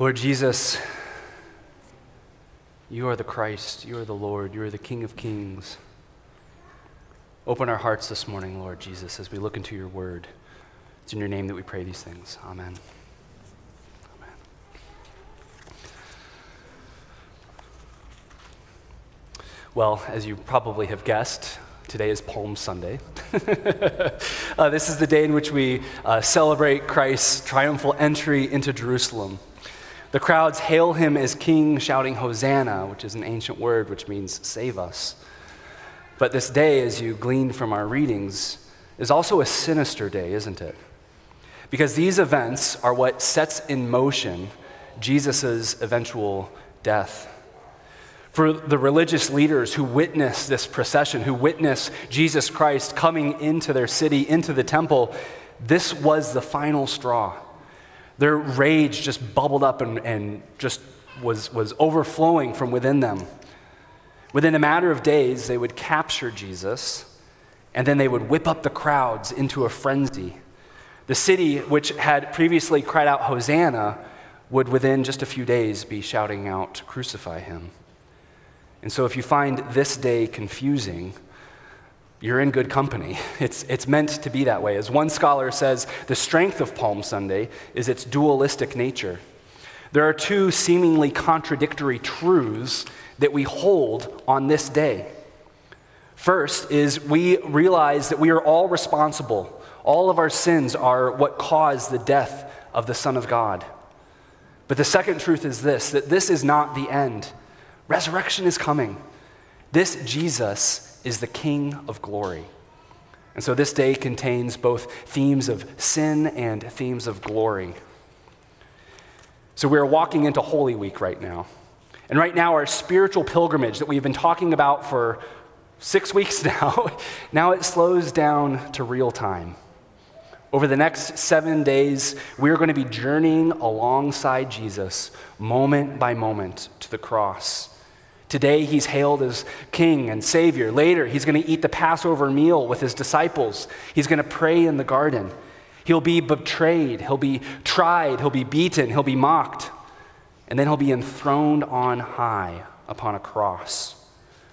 Lord Jesus, you are the Christ, you are the Lord, you are the King of Kings. Open our hearts this morning, Lord Jesus, as we look into your word. It's in your name that we pray these things. Amen. Amen. Well, as you probably have guessed, today is Palm Sunday. uh, this is the day in which we uh, celebrate Christ's triumphal entry into Jerusalem. The crowds hail him as king, shouting, Hosanna, which is an ancient word which means save us. But this day, as you glean from our readings, is also a sinister day, isn't it? Because these events are what sets in motion Jesus' eventual death. For the religious leaders who witness this procession, who witness Jesus Christ coming into their city, into the temple, this was the final straw. Their rage just bubbled up and, and just was, was overflowing from within them. Within a matter of days, they would capture Jesus, and then they would whip up the crowds into a frenzy. The city, which had previously cried out, Hosanna, would within just a few days be shouting out, Crucify him. And so, if you find this day confusing, you're in good company. It's, it's meant to be that way. As one scholar says, the strength of Palm Sunday is its dualistic nature. There are two seemingly contradictory truths that we hold on this day. First is we realize that we are all responsible. All of our sins are what caused the death of the Son of God. But the second truth is this that this is not the end. Resurrection is coming. This Jesus is the King of glory. And so this day contains both themes of sin and themes of glory. So we're walking into Holy Week right now. And right now, our spiritual pilgrimage that we've been talking about for six weeks now, now it slows down to real time. Over the next seven days, we're going to be journeying alongside Jesus, moment by moment, to the cross. Today, he's hailed as king and savior. Later, he's going to eat the Passover meal with his disciples. He's going to pray in the garden. He'll be betrayed. He'll be tried. He'll be beaten. He'll be mocked. And then he'll be enthroned on high upon a cross,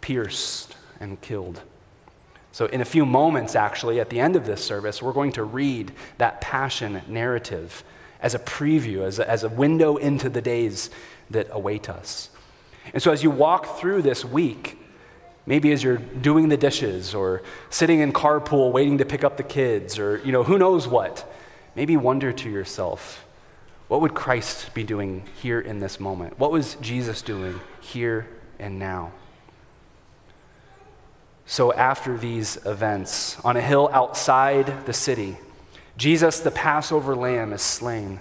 pierced and killed. So, in a few moments, actually, at the end of this service, we're going to read that passion narrative as a preview, as a, as a window into the days that await us. And so as you walk through this week, maybe as you're doing the dishes or sitting in carpool waiting to pick up the kids or you know who knows what, maybe wonder to yourself, what would Christ be doing here in this moment? What was Jesus doing here and now? So, after these events, on a hill outside the city, Jesus, the Passover lamb, is slain.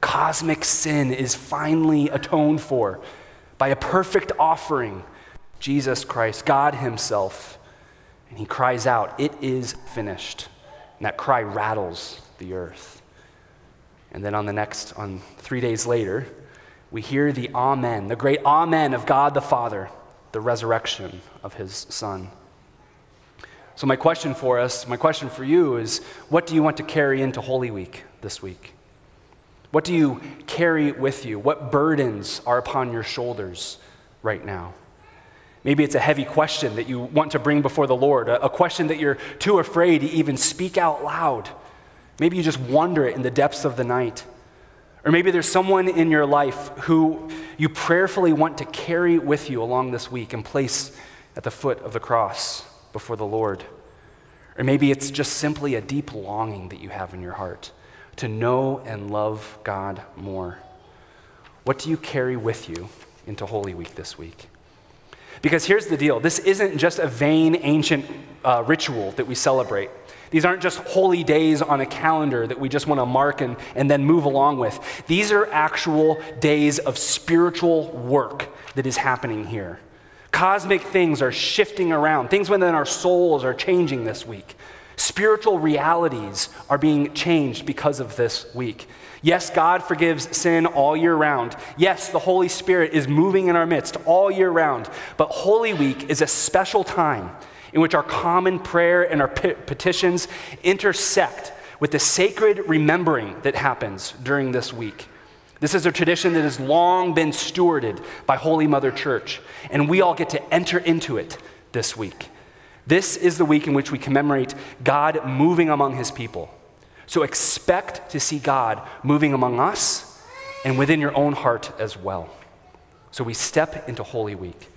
Cosmic sin is finally atoned for by a perfect offering, Jesus Christ, God Himself. And He cries out, It is finished. And that cry rattles the earth. And then on the next, on three days later, we hear the Amen, the great Amen of God the Father, the resurrection of His Son. So, my question for us, my question for you is what do you want to carry into Holy Week this week? What do you carry with you? What burdens are upon your shoulders right now? Maybe it's a heavy question that you want to bring before the Lord, a, question that you're too afraid to even speak out loud. Maybe you just wonder it in the depths of the night. Or maybe there's someone in your life who you prayerfully want to carry with you along this week and place at the foot of the cross before the Lord. Or maybe it's just simply a deep longing that you have in your heart to know and love God more. What do you carry with you into Holy Week this week? Because here's the deal this isn't just a vain ancient uh, ritual that we celebrate. These aren't just holy days on a calendar that we just want to mark and, and then move along with. These are actual days of spiritual work that is happening here. Cosmic things are shifting around, things within our souls are changing this week. Spiritual realities are being changed because of this week. Yes, God forgives sin all year round. Yes, the Holy Spirit is moving in our midst all year round. But Holy Week is a special time in which our common prayer and our petitions intersect with the sacred remembering that happens during this week. This is a tradition that has long been stewarded by Holy Mother Church, and we all get to enter into it this week. This is the week in which we commemorate God moving among his people. So expect to see God moving among us and within your own heart as well. So we step into Holy Week.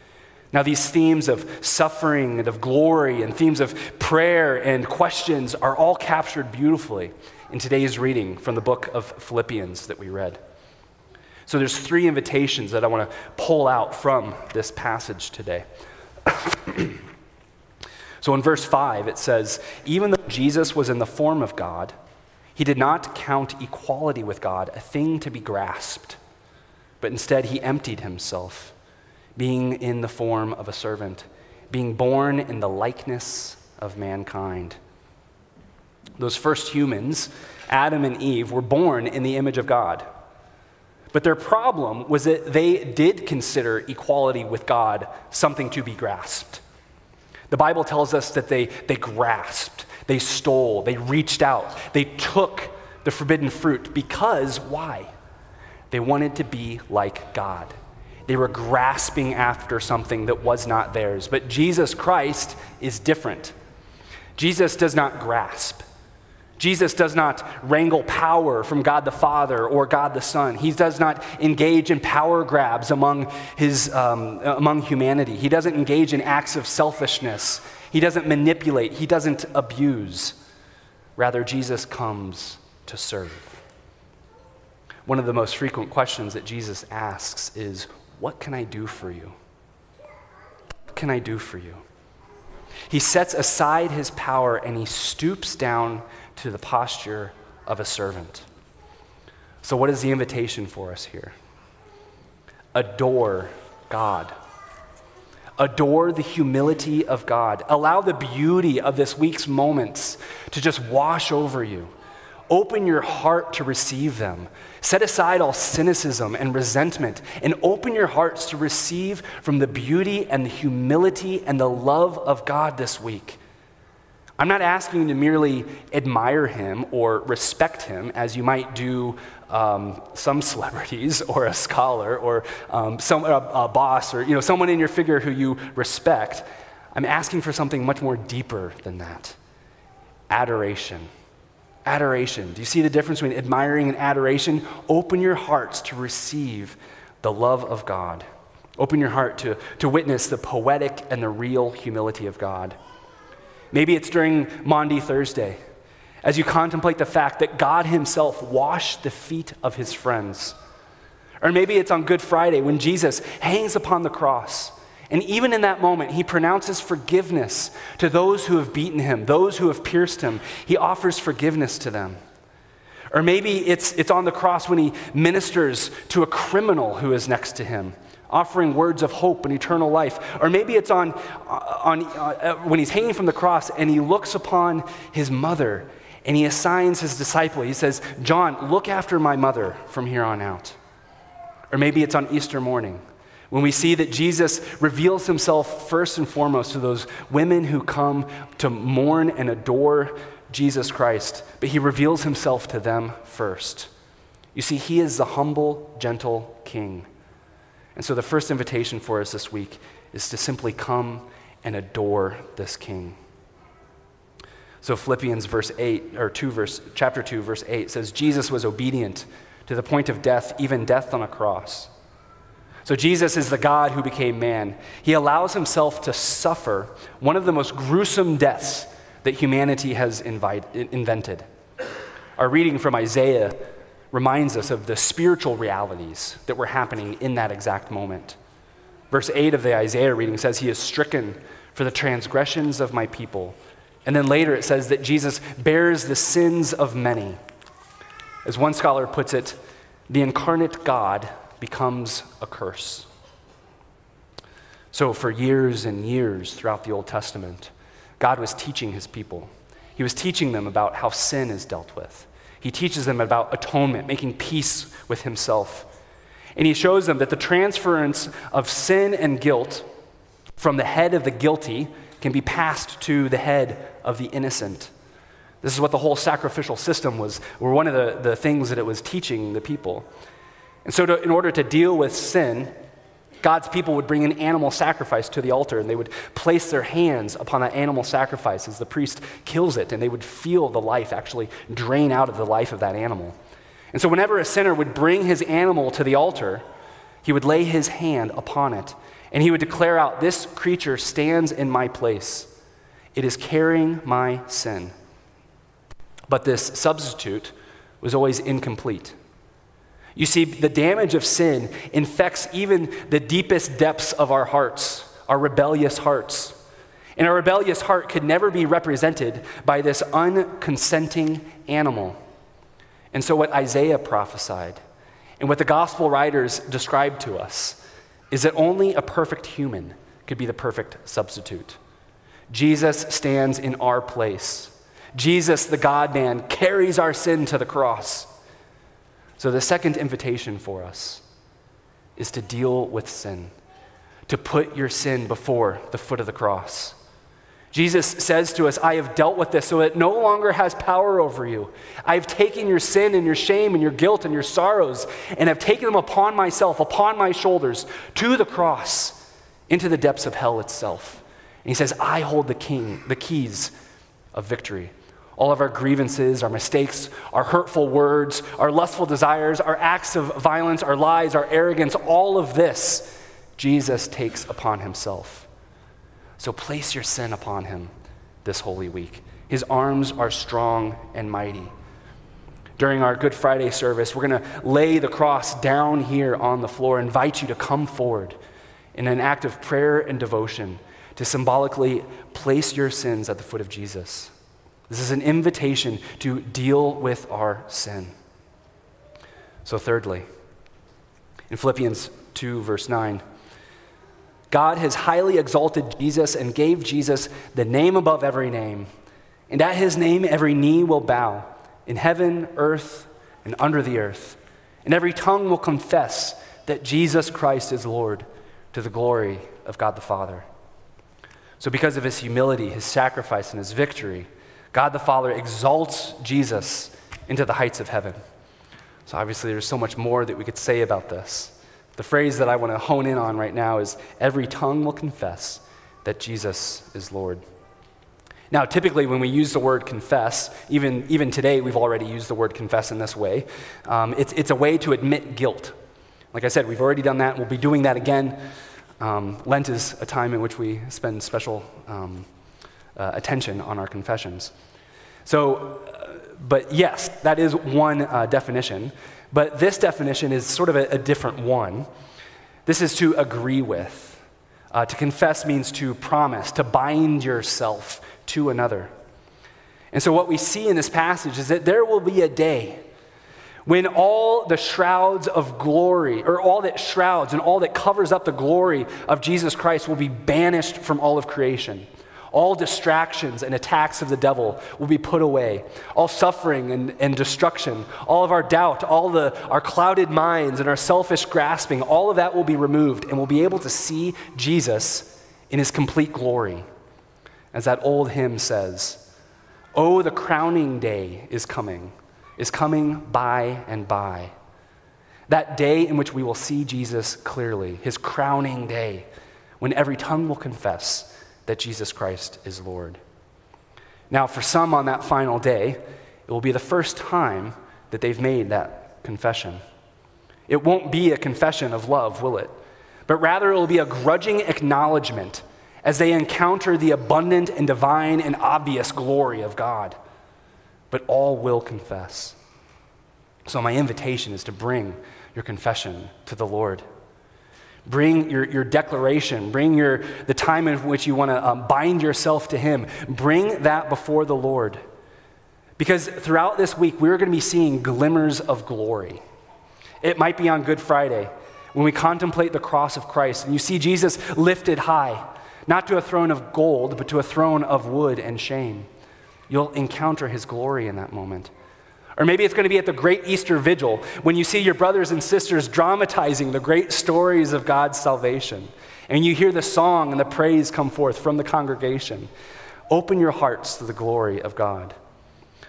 Now, these themes of suffering and of glory and themes of prayer and questions are all captured beautifully in today's reading from the book of Philippians that we read. So there's three invitations that I want to pull out from this passage today. so in verse 5, it says, Even though Jesus was in the form of God, he did not count equality with God a thing to be grasped, but instead he emptied himself, being in the form of a servant, being born in the likeness of mankind. Those first humans, Adam and Eve, were born in the image of God. But their problem was that they did consider equality with God something to be grasped. The Bible tells us that they, they grasped, they stole, they reached out, they took the forbidden fruit because why? They wanted to be like God. They were grasping after something that was not theirs. But Jesus Christ is different. Jesus does not grasp. Jesus does not wrangle power from God the Father or God the Son. He does not engage in power grabs among, his, um, among humanity. He doesn't engage in acts of selfishness. He doesn't manipulate. He doesn't abuse. Rather, Jesus comes to serve. One of the most frequent questions that Jesus asks is, What can I do for you? What can I do for you? He sets aside his power and he stoops down to the posture of a servant. So, what is the invitation for us here? Adore God. Adore the humility of God. Allow the beauty of this week's moments to just wash over you. Open your heart to receive them. Set aside all cynicism and resentment and open your hearts to receive from the beauty and the humility and the love of God this week. I'm not asking you to merely admire him or respect him as you might do um, some celebrities or a scholar or um, some, a, a boss or you know, someone in your figure who you respect. I'm asking for something much more deeper than that adoration. Adoration. Do you see the difference between admiring and adoration? Open your hearts to receive the love of God. Open your heart to, to witness the poetic and the real humility of God. Maybe it's during Maundy Thursday as you contemplate the fact that God Himself washed the feet of His friends. Or maybe it's on Good Friday when Jesus hangs upon the cross. And even in that moment, he pronounces forgiveness to those who have beaten him, those who have pierced him. He offers forgiveness to them. Or maybe it's, it's on the cross when he ministers to a criminal who is next to him offering words of hope and eternal life. Or maybe it's on, uh, on, uh, when he's hanging from the cross and he looks upon his mother and he assigns his disciple. He says, John, look after my mother from here on out. Or maybe it's on Easter morning when we see that Jesus reveals himself first and foremost to those women who come to mourn and adore Jesus Christ, but he reveals himself to them first. You see, he is the humble, gentle king and so the first invitation for us this week is to simply come and adore this king. So Philippians verse 8 or 2 verse chapter 2 verse 8 says Jesus was obedient to the point of death, even death on a cross. So Jesus is the God who became man. He allows himself to suffer one of the most gruesome deaths that humanity has invite, invented. Our reading from Isaiah reminds us of the spiritual realities that were happening in that exact moment. Verse 8 of the Isaiah reading says, He is stricken for the transgressions of my people. And then later it says that Jesus bears the sins of many. As one scholar puts it, the incarnate God becomes a curse. So, for years and years throughout the Old Testament, God was teaching his people. He was teaching them about how sin is dealt with. He teaches them about atonement, making peace with himself. And he shows them that the transference of sin and guilt from the head of the guilty can be passed to the head of the innocent. This is what the whole sacrificial system was, or one of the, the things that it was teaching the people. And so, to, in order to deal with sin, God's people would bring an animal sacrifice to the altar and they would place their hands upon that animal sacrifice as the priest kills it, and they would feel the life actually drain out of the life of that animal. And so, whenever a sinner would bring his animal to the altar, he would lay his hand upon it and he would declare out, This creature stands in my place. It is carrying my sin. But this substitute was always incomplete. You see, the damage of sin infects even the deepest depths of our hearts, our rebellious hearts. And a rebellious heart could never be represented by this unconsenting animal. And so, what Isaiah prophesied and what the gospel writers described to us is that only a perfect human could be the perfect substitute. Jesus stands in our place. Jesus, the God man, carries our sin to the cross. So, the second invitation for us is to deal with sin, to put your sin before the foot of the cross. Jesus says to us, I have dealt with this so it no longer has power over you. I have taken your sin and your shame and your guilt and your sorrows and have taken them upon myself, upon my shoulders, to the cross, into the depths of hell itself. And he says, I hold the king, the keys of victory. All of our grievances, our mistakes, our hurtful words, our lustful desires, our acts of violence, our lies, our arrogance, all of this, Jesus takes upon himself. So place your sin upon him this holy week. His arms are strong and mighty. During our Good Friday service, we're going to lay the cross down here on the floor, invite you to come forward in an act of prayer and devotion to symbolically place your sins at the foot of Jesus. This is an invitation to deal with our sin. So, thirdly, in Philippians 2, verse 9, God has highly exalted Jesus and gave Jesus the name above every name. And at his name, every knee will bow in heaven, earth, and under the earth. And every tongue will confess that Jesus Christ is Lord to the glory of God the Father. So, because of his humility, his sacrifice, and his victory, God the Father exalts Jesus into the heights of heaven. So, obviously, there's so much more that we could say about this. The phrase that I want to hone in on right now is every tongue will confess that Jesus is Lord. Now, typically, when we use the word confess, even, even today, we've already used the word confess in this way. Um, it's, it's a way to admit guilt. Like I said, we've already done that. We'll be doing that again. Um, Lent is a time in which we spend special um, uh, attention on our confessions. So, uh, but yes, that is one uh, definition. But this definition is sort of a, a different one. This is to agree with. Uh, to confess means to promise, to bind yourself to another. And so, what we see in this passage is that there will be a day when all the shrouds of glory, or all that shrouds and all that covers up the glory of Jesus Christ, will be banished from all of creation. All distractions and attacks of the devil will be put away. All suffering and, and destruction, all of our doubt, all the, our clouded minds and our selfish grasping, all of that will be removed, and we'll be able to see Jesus in his complete glory. As that old hymn says, Oh, the crowning day is coming, is coming by and by. That day in which we will see Jesus clearly, his crowning day, when every tongue will confess that Jesus Christ is Lord. Now, for some on that final day, it will be the first time that they've made that confession. It won't be a confession of love, will it? But rather, it will be a grudging acknowledgement as they encounter the abundant and divine and obvious glory of God. But all will confess. So, my invitation is to bring your confession to the Lord. Bring your, your declaration, bring your, the time in which you want to um, bind yourself to Him. Bring that before the Lord. Because throughout this week, we're going to be seeing glimmers of glory. It might be on Good Friday when we contemplate the cross of Christ and you see Jesus lifted high, not to a throne of gold, but to a throne of wood and shame. You'll encounter His glory in that moment. Or maybe it's going to be at the great Easter vigil when you see your brothers and sisters dramatizing the great stories of God's salvation. And you hear the song and the praise come forth from the congregation. Open your hearts to the glory of God.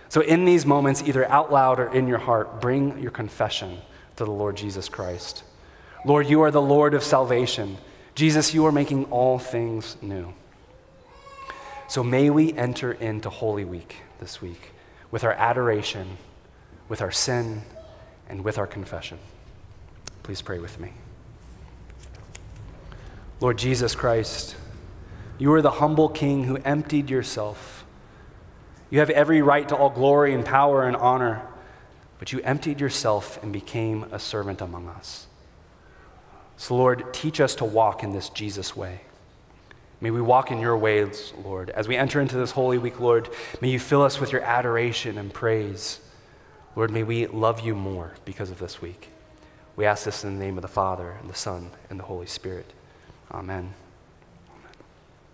So, in these moments, either out loud or in your heart, bring your confession to the Lord Jesus Christ. Lord, you are the Lord of salvation. Jesus, you are making all things new. So may we enter into Holy Week this week with our adoration, with our sin, and with our confession. Please pray with me. Lord Jesus Christ, you are the humble King who emptied yourself. You have every right to all glory and power and honor, but you emptied yourself and became a servant among us. So, Lord, teach us to walk in this Jesus way. May we walk in your ways, Lord. As we enter into this Holy Week, Lord, may you fill us with your adoration and praise. Lord, may we love you more because of this week. We ask this in the name of the Father, and the Son, and the Holy Spirit. Amen.